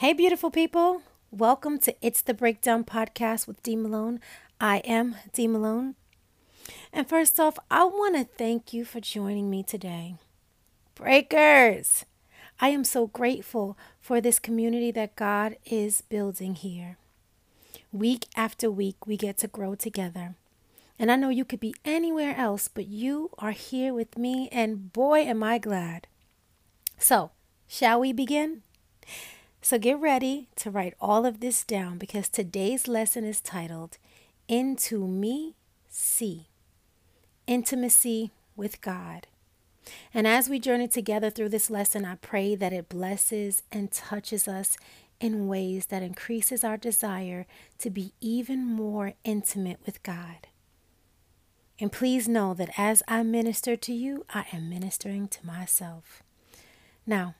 Hey, beautiful people. Welcome to It's the Breakdown podcast with D Malone. I am D Malone. And first off, I want to thank you for joining me today. Breakers, I am so grateful for this community that God is building here. Week after week, we get to grow together. And I know you could be anywhere else, but you are here with me, and boy, am I glad. So, shall we begin? So get ready to write all of this down because today's lesson is titled Into Me See Intimacy with God. And as we journey together through this lesson, I pray that it blesses and touches us in ways that increases our desire to be even more intimate with God. And please know that as I minister to you, I am ministering to myself. Now,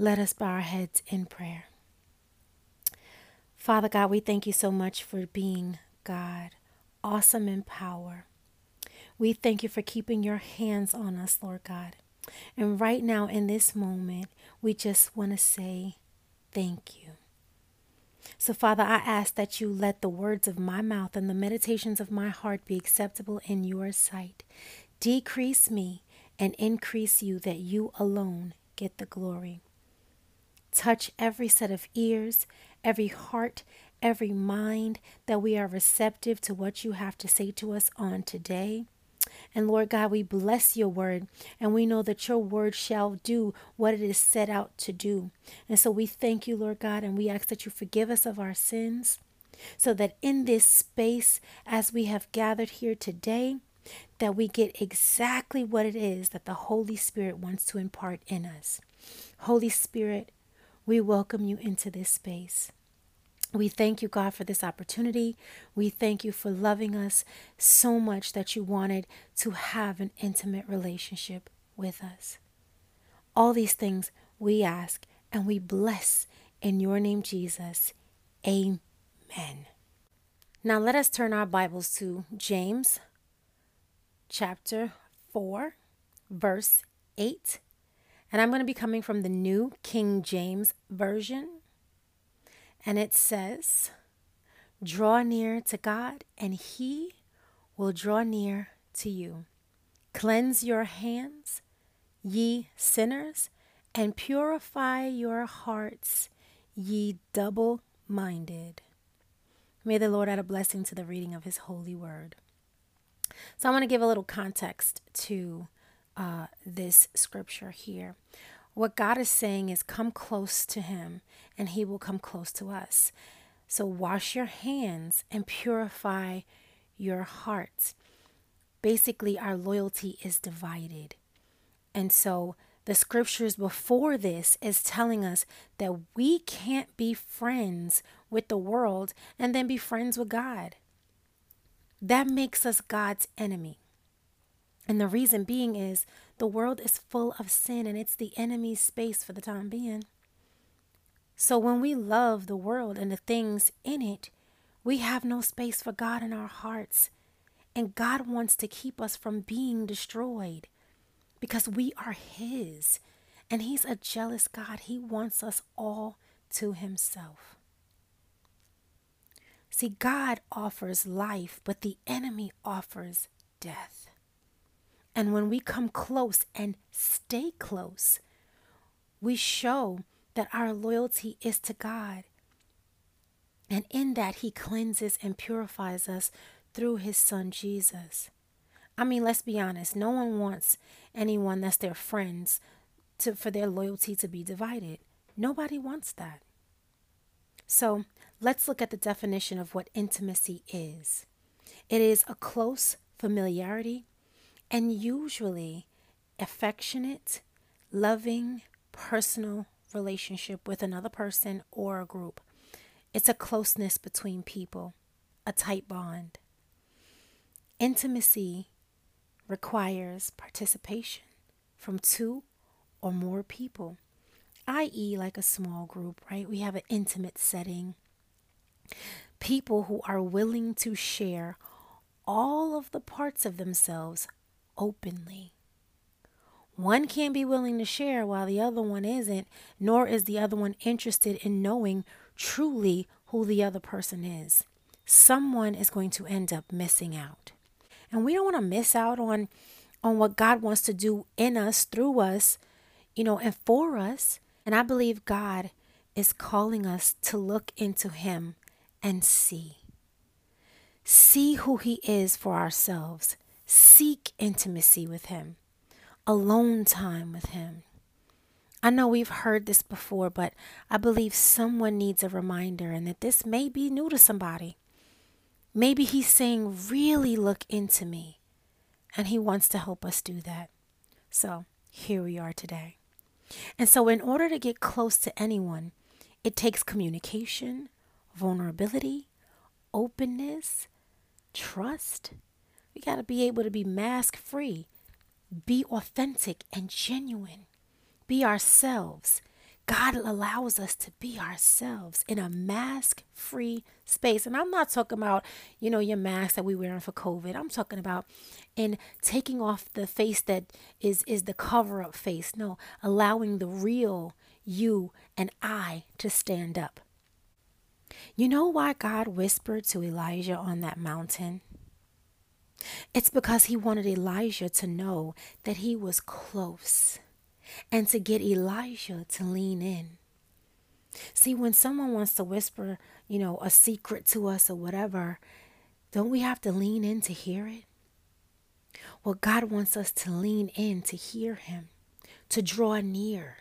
let us bow our heads in prayer. Father God, we thank you so much for being God, awesome in power. We thank you for keeping your hands on us, Lord God. And right now, in this moment, we just want to say thank you. So, Father, I ask that you let the words of my mouth and the meditations of my heart be acceptable in your sight. Decrease me and increase you, that you alone get the glory. Touch every set of ears, every heart, every mind, that we are receptive to what you have to say to us on today. And Lord God, we bless your word, and we know that your word shall do what it is set out to do. And so we thank you, Lord God, and we ask that you forgive us of our sins, so that in this space, as we have gathered here today, that we get exactly what it is that the Holy Spirit wants to impart in us. Holy Spirit, we welcome you into this space. We thank you, God, for this opportunity. We thank you for loving us so much that you wanted to have an intimate relationship with us. All these things we ask and we bless in your name, Jesus. Amen. Now let us turn our Bibles to James chapter 4, verse 8 and I'm going to be coming from the New King James Version. And it says, Draw near to God, and He will draw near to you. Cleanse your hands, ye sinners, and purify your hearts, ye double minded. May the Lord add a blessing to the reading of His holy word. So, I want to give a little context to uh, this scripture here. What God is saying is, come close to Him, and He will come close to us. So, wash your hands and purify your hearts. Basically, our loyalty is divided. And so, the scriptures before this is telling us that we can't be friends with the world and then be friends with God. That makes us God's enemy. And the reason being is the world is full of sin and it's the enemy's space for the time being. So when we love the world and the things in it, we have no space for God in our hearts. And God wants to keep us from being destroyed because we are His. And He's a jealous God. He wants us all to Himself. See, God offers life, but the enemy offers death. And when we come close and stay close, we show that our loyalty is to God. And in that, He cleanses and purifies us through His Son Jesus. I mean, let's be honest, no one wants anyone that's their friends to, for their loyalty to be divided. Nobody wants that. So let's look at the definition of what intimacy is it is a close familiarity and usually affectionate, loving, personal relationship with another person or a group. It's a closeness between people, a tight bond. Intimacy requires participation from two or more people, i.e., like a small group, right? We have an intimate setting. People who are willing to share all of the parts of themselves openly. One can't be willing to share while the other one isn't, nor is the other one interested in knowing truly who the other person is. Someone is going to end up missing out. And we don't want to miss out on on what God wants to do in us, through us, you know, and for us. And I believe God is calling us to look into him and see. See who he is for ourselves. Seek intimacy with him. Alone time with him. I know we've heard this before, but I believe someone needs a reminder and that this may be new to somebody. Maybe he's saying, really look into me. And he wants to help us do that. So here we are today. And so, in order to get close to anyone, it takes communication, vulnerability, openness, trust. We got to be able to be mask free, be authentic and genuine be ourselves. God allows us to be ourselves in a mask free space. And I'm not talking about, you know, your mask that we're wearing for COVID. I'm talking about in taking off the face that is is the cover up face. No, allowing the real you and I to stand up. You know why God whispered to Elijah on that mountain? It's because he wanted Elijah to know that he was close and to get Elijah to lean in. See, when someone wants to whisper, you know, a secret to us or whatever, don't we have to lean in to hear it? Well, God wants us to lean in to hear Him, to draw near,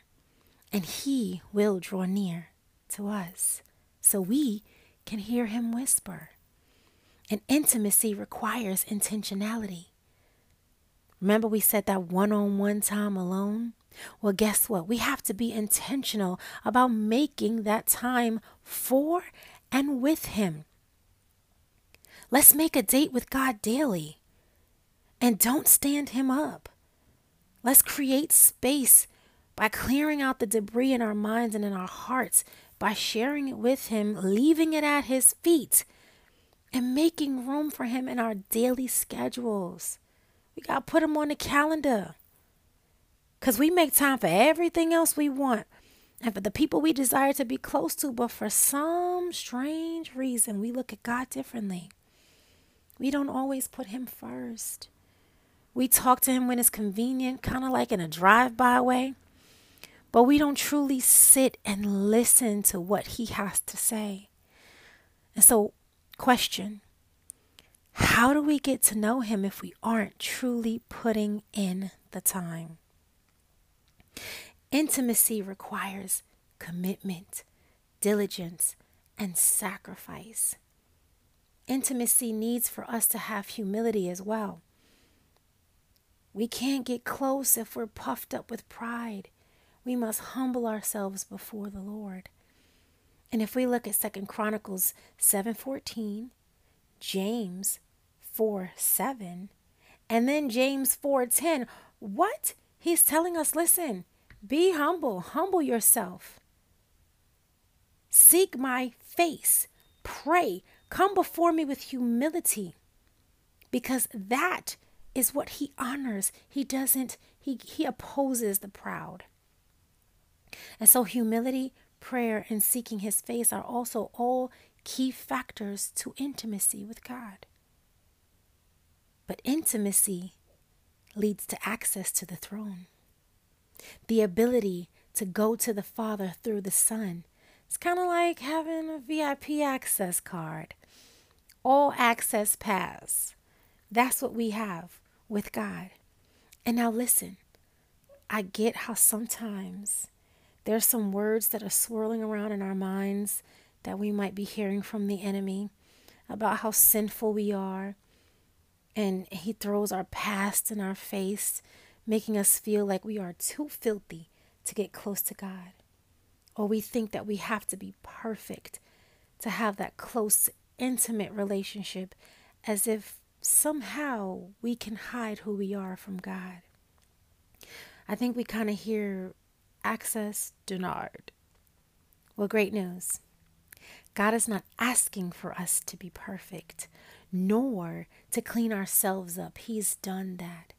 and He will draw near to us so we can hear Him whisper. And intimacy requires intentionality. Remember, we said that one on one time alone? Well, guess what? We have to be intentional about making that time for and with Him. Let's make a date with God daily and don't stand Him up. Let's create space by clearing out the debris in our minds and in our hearts, by sharing it with Him, leaving it at His feet, and making room for Him in our daily schedules. We got to put Him on the calendar. Because we make time for everything else we want and for the people we desire to be close to, but for some strange reason, we look at God differently. We don't always put Him first. We talk to Him when it's convenient, kind of like in a drive by way, but we don't truly sit and listen to what He has to say. And so, question How do we get to know Him if we aren't truly putting in the time? Intimacy requires commitment, diligence, and sacrifice. Intimacy needs for us to have humility as well. We can't get close if we're puffed up with pride. We must humble ourselves before the Lord. And if we look at Second Chronicles 7:14, James 4:7, and then James 4:10, what? He's telling us, listen, be humble, humble yourself. Seek my face, pray, come before me with humility, because that is what he honors. He doesn't, he, he opposes the proud. And so, humility, prayer, and seeking his face are also all key factors to intimacy with God. But intimacy leads to access to the throne the ability to go to the Father through the Son. It's kind of like having a VIP access card, all access pass. That's what we have with God. And now listen, I get how sometimes there's some words that are swirling around in our minds that we might be hearing from the enemy about how sinful we are. And he throws our past in our face making us feel like we are too filthy to get close to God. Or we think that we have to be perfect to have that close, intimate relationship as if somehow we can hide who we are from God. I think we kind of hear access denied. Well, great news. God is not asking for us to be perfect, nor to clean ourselves up. He's done that.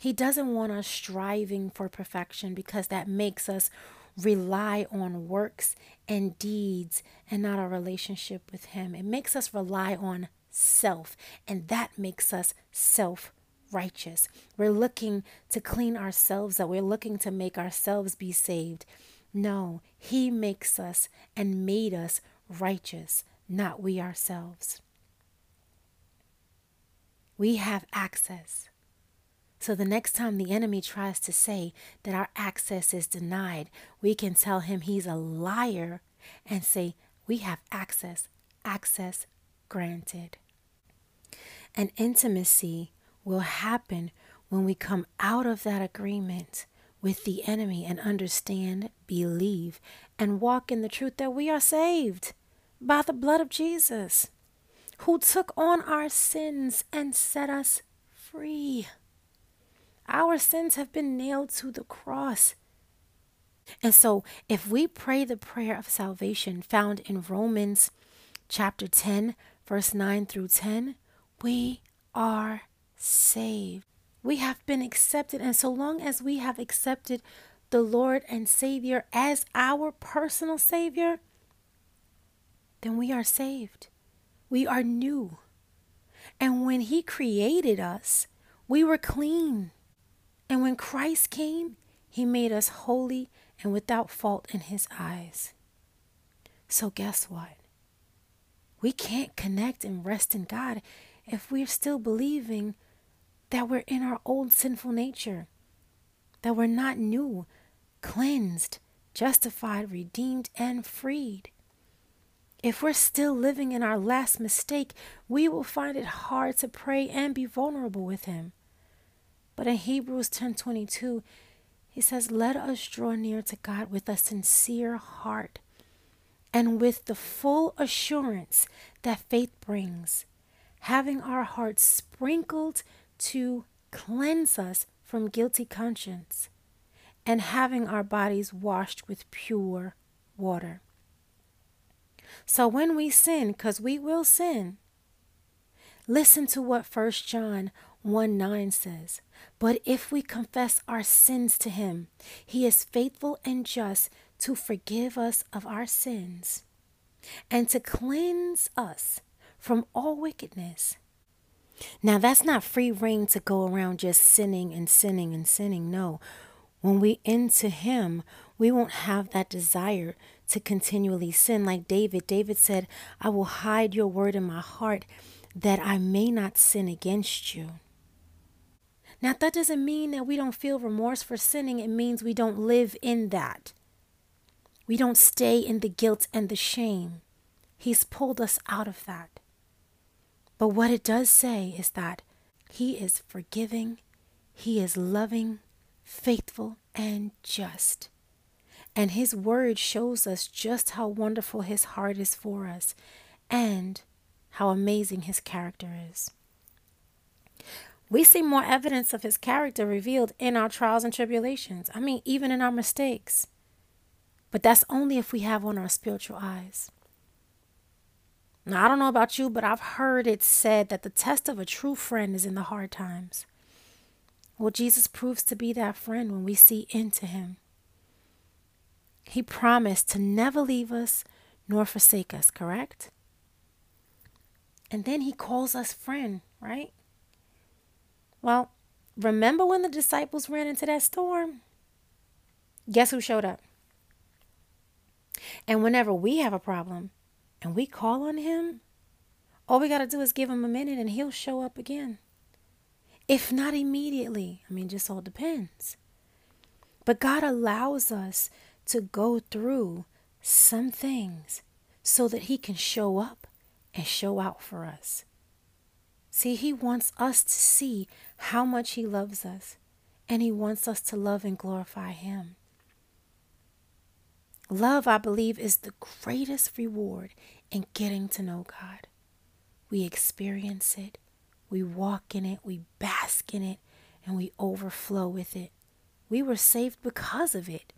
He doesn't want us striving for perfection because that makes us rely on works and deeds and not our relationship with Him. It makes us rely on self, and that makes us self righteous. We're looking to clean ourselves up, we're looking to make ourselves be saved. No, He makes us and made us righteous, not we ourselves. We have access. So the next time the enemy tries to say that our access is denied, we can tell him he's a liar and say, We have access, access granted. And intimacy will happen when we come out of that agreement with the enemy and understand, believe, and walk in the truth that we are saved by the blood of Jesus, who took on our sins and set us free. Our sins have been nailed to the cross. And so, if we pray the prayer of salvation found in Romans chapter 10, verse 9 through 10, we are saved. We have been accepted. And so long as we have accepted the Lord and Savior as our personal Savior, then we are saved. We are new. And when He created us, we were clean. And when Christ came, He made us holy and without fault in His eyes. So, guess what? We can't connect and rest in God if we're still believing that we're in our old sinful nature, that we're not new, cleansed, justified, redeemed, and freed. If we're still living in our last mistake, we will find it hard to pray and be vulnerable with him. But in Hebrews 10:22, he says, "Let us draw near to God with a sincere heart and with the full assurance that faith brings, having our hearts sprinkled to cleanse us from guilty conscience, and having our bodies washed with pure water. So when we sin, because we will sin, listen to what 1 John 1 9 says. But if we confess our sins to him, he is faithful and just to forgive us of our sins and to cleanse us from all wickedness. Now, that's not free reign to go around just sinning and sinning and sinning. No. When we enter Him, we won't have that desire to continually sin. Like David, David said, I will hide your word in my heart that I may not sin against you. Now, that doesn't mean that we don't feel remorse for sinning, it means we don't live in that. We don't stay in the guilt and the shame. He's pulled us out of that. But what it does say is that He is forgiving, He is loving, faithful, and just. And His word shows us just how wonderful His heart is for us and how amazing His character is. We see more evidence of His character revealed in our trials and tribulations. I mean, even in our mistakes. But that's only if we have on our spiritual eyes. Now, I don't know about you, but I've heard it said that the test of a true friend is in the hard times. Well, Jesus proves to be that friend when we see into him. He promised to never leave us nor forsake us, correct? And then he calls us friend, right? Well, remember when the disciples ran into that storm? Guess who showed up? And whenever we have a problem, and we call on Him, all we got to do is give Him a minute and He'll show up again. If not immediately, I mean, just all depends. But God allows us to go through some things so that He can show up and show out for us. See, He wants us to see how much He loves us, and He wants us to love and glorify Him. Love, I believe, is the greatest reward in getting to know God. We experience it, we walk in it, we bask in it, and we overflow with it. We were saved because of it.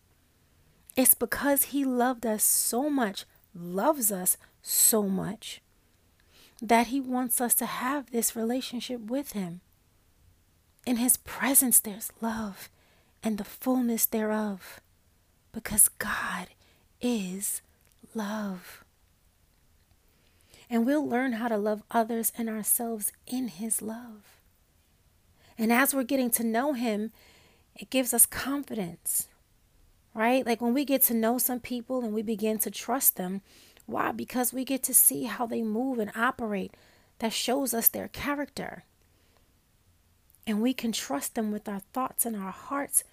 It's because He loved us so much, loves us so much, that He wants us to have this relationship with Him. In his presence, there's love and the fullness thereof, because God is love. And we'll learn how to love others and ourselves in his love. And as we're getting to know him, it gives us confidence, right? Like when we get to know some people and we begin to trust them, why? Because we get to see how they move and operate. That shows us their character. And we can trust them with our thoughts and our hearts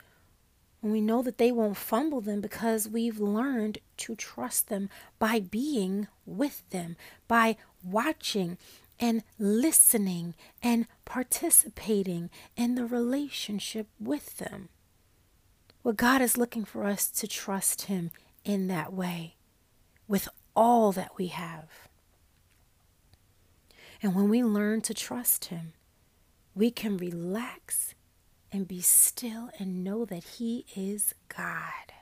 when we know that they won't fumble them because we've learned to trust them by being with them, by watching and listening and participating in the relationship with them. Well, God is looking for us to trust Him in that way with all that we have. And when we learn to trust Him, we can relax and be still and know that He is God.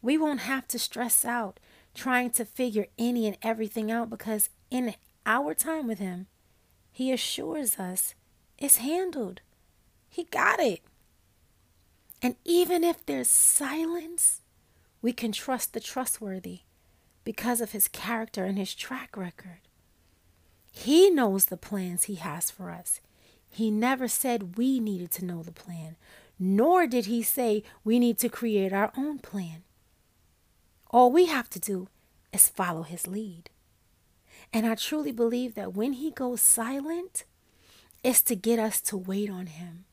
We won't have to stress out trying to figure any and everything out because in our time with Him, He assures us it's handled. He got it. And even if there's silence, we can trust the trustworthy because of His character and His track record. He knows the plans He has for us. He never said we needed to know the plan, nor did he say we need to create our own plan. All we have to do is follow his lead. And I truly believe that when he goes silent, it's to get us to wait on him.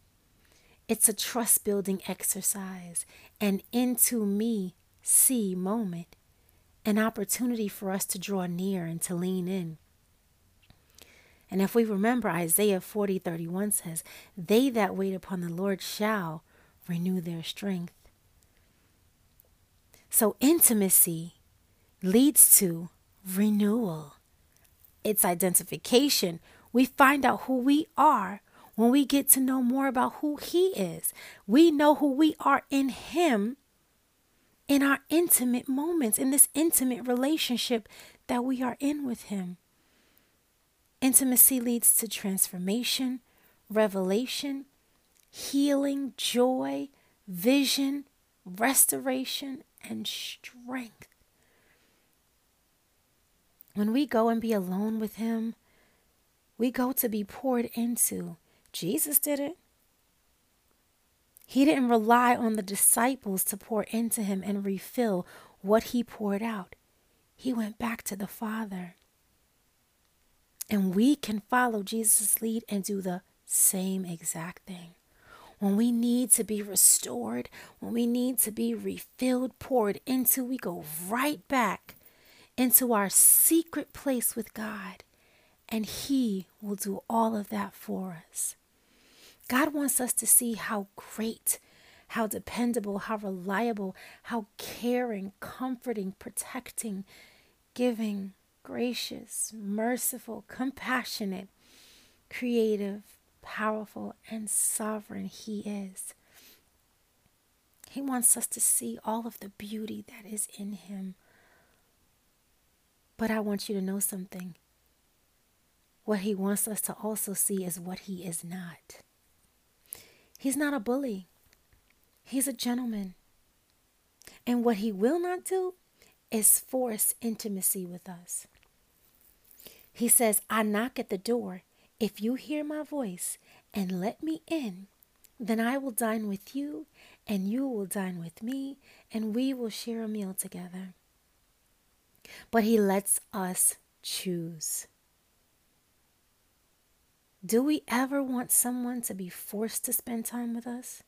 It's a trust building exercise, an into me see moment, an opportunity for us to draw near and to lean in. And if we remember, Isaiah 40 31 says, They that wait upon the Lord shall renew their strength. So intimacy leads to renewal, it's identification. We find out who we are when we get to know more about who He is. We know who we are in Him in our intimate moments, in this intimate relationship that we are in with Him. Intimacy leads to transformation, revelation, healing, joy, vision, restoration, and strength. When we go and be alone with Him, we go to be poured into. Jesus did it. He didn't rely on the disciples to pour into him and refill what he poured out. He went back to the Father. And we can follow Jesus' lead and do the same exact thing. When we need to be restored, when we need to be refilled, poured into, we go right back into our secret place with God, and He will do all of that for us. God wants us to see how great, how dependable, how reliable, how caring, comforting, protecting, giving, gracious, merciful, compassionate, creative, powerful, and sovereign He is. He wants us to see all of the beauty that is in Him. But I want you to know something. What He wants us to also see is what He is not. He's not a bully, He's a gentleman. And what He will not do is force intimacy with us. He says, I knock at the door. If you hear my voice and let me in, then I will dine with you, and you will dine with me, and we will share a meal together. But he lets us choose. Do we ever want someone to be forced to spend time with us?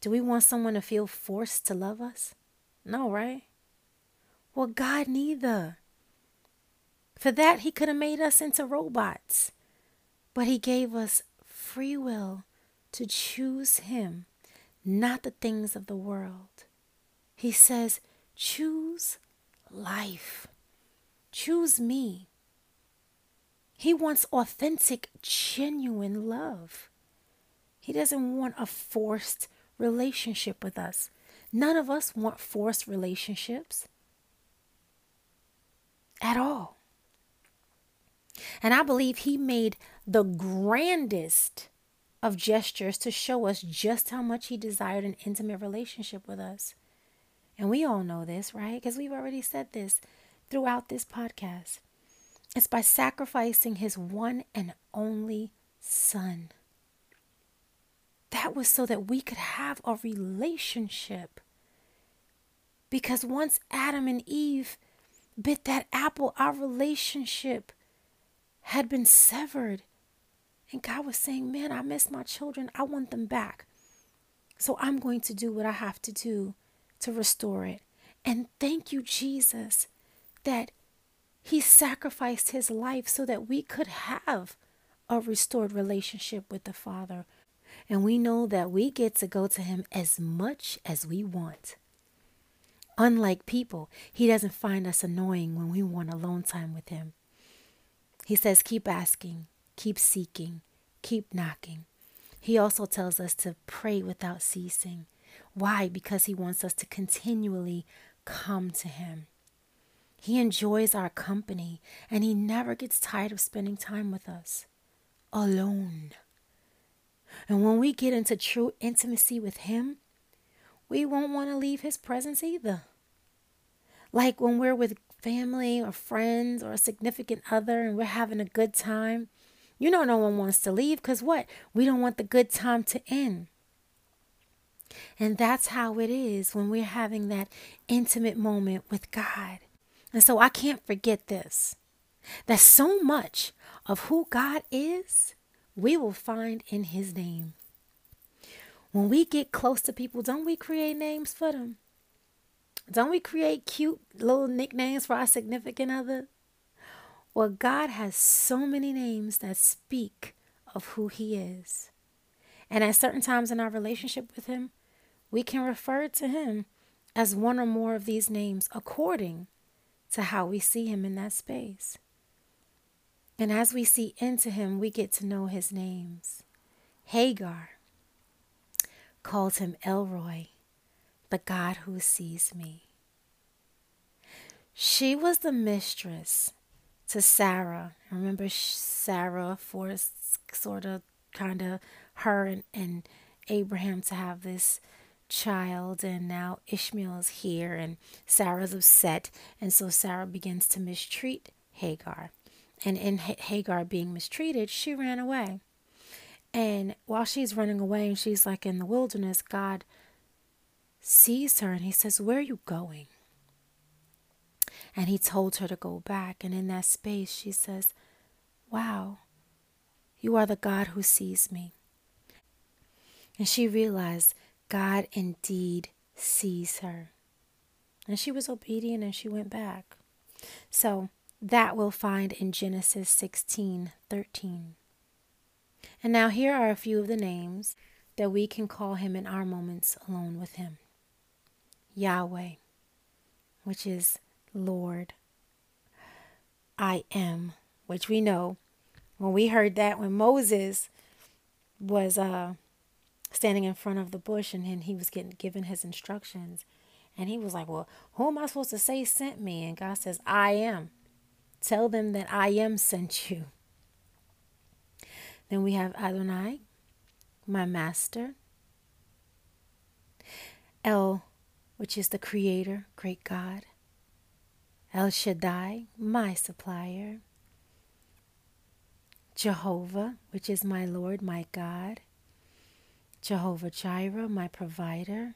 Do we want someone to feel forced to love us? No, right? Well, God neither. For that, He could have made us into robots. But He gave us free will to choose Him, not the things of the world. He says, choose life. Choose me. He wants authentic, genuine love. He doesn't want a forced relationship with us. None of us want forced relationships at all. And I believe he made the grandest of gestures to show us just how much He desired an intimate relationship with us. And we all know this, right? Because we've already said this throughout this podcast. It's by sacrificing His one and only Son. That was so that we could have a relationship. Because once Adam and Eve bit that apple, our relationship had been severed. And God was saying, Man, I miss my children. I want them back. So I'm going to do what I have to do to restore it. And thank you, Jesus, that He sacrificed His life so that we could have a restored relationship with the Father. And we know that we get to go to Him as much as we want. Unlike people, He doesn't find us annoying when we want alone time with Him. He says, keep asking, keep seeking, keep knocking. He also tells us to pray without ceasing. Why? Because He wants us to continually come to Him. He enjoys our company and He never gets tired of spending time with us alone. And when we get into true intimacy with Him, we won't want to leave his presence either. Like when we're with family or friends or a significant other and we're having a good time, you know, no one wants to leave because what? We don't want the good time to end. And that's how it is when we're having that intimate moment with God. And so I can't forget this that so much of who God is, we will find in His name. When we get close to people, don't we create names for them? Don't we create cute little nicknames for our significant other? Well, God has so many names that speak of who He is. And at certain times in our relationship with Him, we can refer to Him as one or more of these names according to how we see Him in that space. And as we see into Him, we get to know His names. Hagar, called him El Roi, the God who sees me. She was the mistress to Sarah. Remember Sarah forced sort of kind of her and, and Abraham to have this child and now Ishmael is here and Sarah's upset and so Sarah begins to mistreat Hagar. And in Hagar being mistreated, she ran away. And while she's running away and she's like in the wilderness, God sees her and he says, Where are you going? And he told her to go back. And in that space, she says, Wow, you are the God who sees me. And she realized God indeed sees her. And she was obedient and she went back. So that we'll find in Genesis 16 13. And now here are a few of the names that we can call him in our moments alone with him Yahweh, which is Lord. I am, which we know when we heard that when Moses was uh, standing in front of the bush and, he was getting given his instructions. And he was like, Well, who am I supposed to say sent me? And God says, I am. Tell them that I am sent you. Then we have Adonai, my master. El, which is the creator, great God. El Shaddai, my supplier. Jehovah, which is my Lord, my God. Jehovah Jireh, my provider.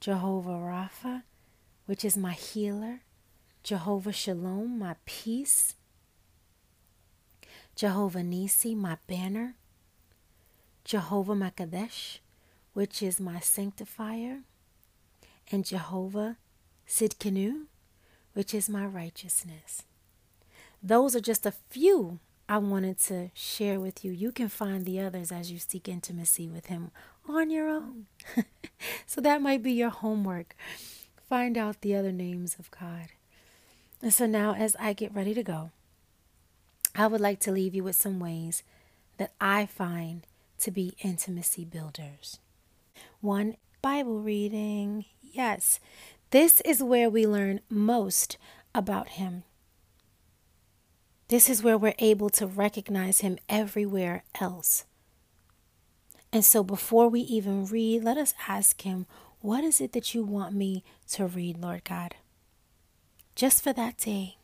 Jehovah Rapha, which is my healer. Jehovah Shalom, my peace. Jehovah Nisi, my banner, Jehovah Makadesh, which is my sanctifier, and Jehovah Sidkenu, which is my righteousness. Those are just a few I wanted to share with you. You can find the others as you seek intimacy with Him on your own. so that might be your homework. Find out the other names of God. And so now, as I get ready to go, I would like to leave you with some ways that I find to be intimacy builders. One, Bible reading. Yes, this is where we learn most about Him. This is where we're able to recognize Him everywhere else. And so before we even read, let us ask Him, What is it that you want me to read, Lord God? Just for that day.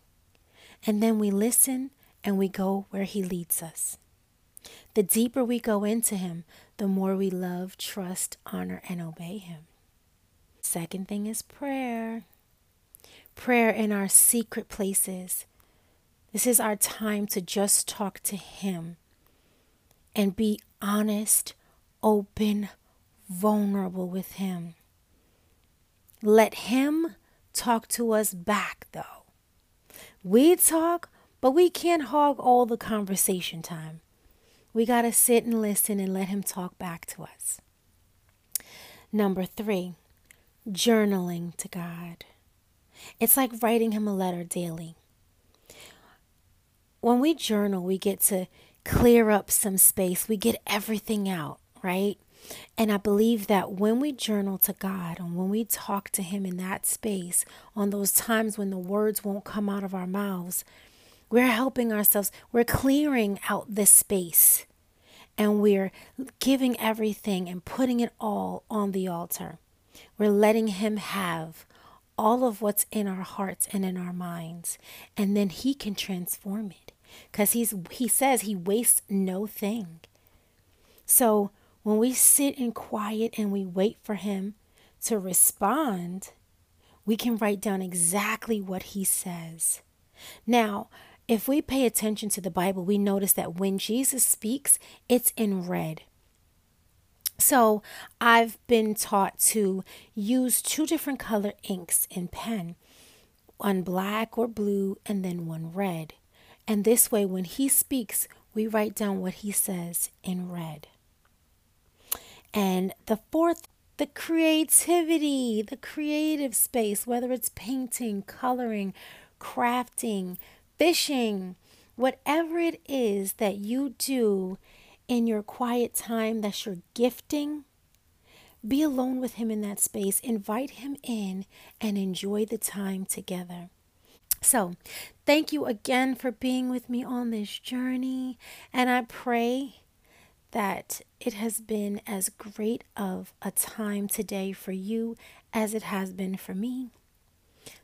And then we listen and we go where He leads us. The deeper we go into Him, the more we love, trust, honor, and obey Him. Second thing is prayer. Prayer in our secret places. This is our time to just talk to Him and be honest, open, vulnerable with Him. Let Him talk to us back, though. We talk, but we can't hog all the conversation time. We got to sit and listen and let Him talk back to us. Number three, journaling to God. It's like writing Him a letter daily. When we journal, we get to clear up some space, we get everything out, right? And I believe that when we journal to God and when we talk to Him in that space, on those times when the words won't come out of our mouths, we're helping ourselves. We're clearing out this space and we're giving everything and putting it all on the altar. We're letting Him have all of what's in our hearts and in our minds, and then He can transform it because he's he says he wastes no thing. So when we sit in quiet and we wait for him to respond, we can write down exactly what he says. Now, if we pay attention to the Bible, we notice that when Jesus speaks, it's in red. So I've been taught to use two different color inks in pen one black or blue, and then one red. And this way, when he speaks, we write down what he says in red. And the fourth, the creativity, the creative space, whether it's painting, coloring, crafting, fishing, whatever it is that you do in your quiet time that's your gifting, be alone with him in that space. Invite him in and enjoy the time together. So, thank you again for being with me on this journey. And I pray that it has been as great of a time today for you as it has been for me.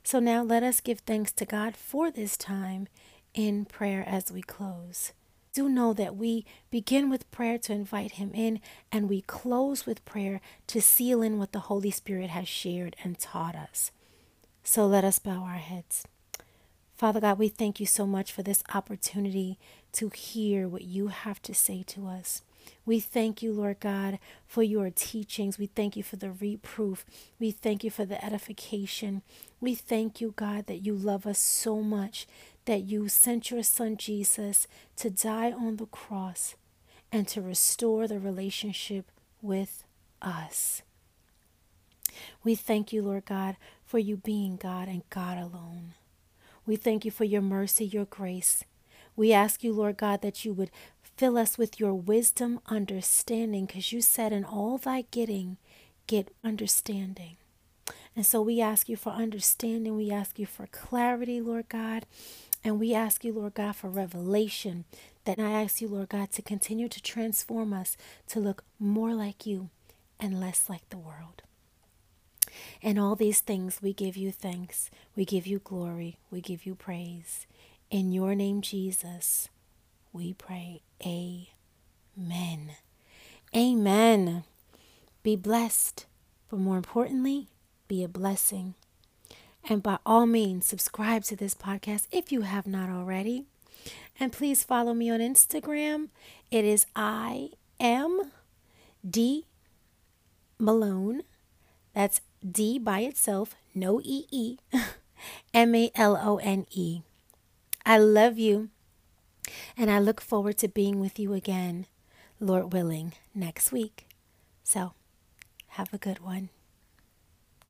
So, now let us give thanks to God for this time in prayer as we close. Do know that we begin with prayer to invite Him in, and we close with prayer to seal in what the Holy Spirit has shared and taught us. So let us bow our heads. Father God, we thank you so much for this opportunity to hear what you have to say to us. We thank you, Lord God, for your teachings. We thank you for the reproof. We thank you for the edification. We thank you, God, that you love us so much that you sent your son Jesus to die on the cross and to restore the relationship with us. We thank you, Lord God, for you being God and God alone. We thank you for your mercy, your grace. We ask you, Lord God, that you would fill us with your wisdom, understanding, because you said, In all thy getting, get understanding. And so we ask you for understanding. We ask you for clarity, Lord God. And we ask you, Lord God, for revelation. That I ask you, Lord God, to continue to transform us to look more like you and less like the world. And all these things we give you thanks, we give you glory, we give you praise. In your name, Jesus, we pray. Amen. Amen. Be blessed, but more importantly, be a blessing. And by all means, subscribe to this podcast if you have not already. And please follow me on Instagram. It is I am D Malone. That's D by itself, no E E, M A L O N E. I love you, and I look forward to being with you again, Lord willing, next week. So, have a good one.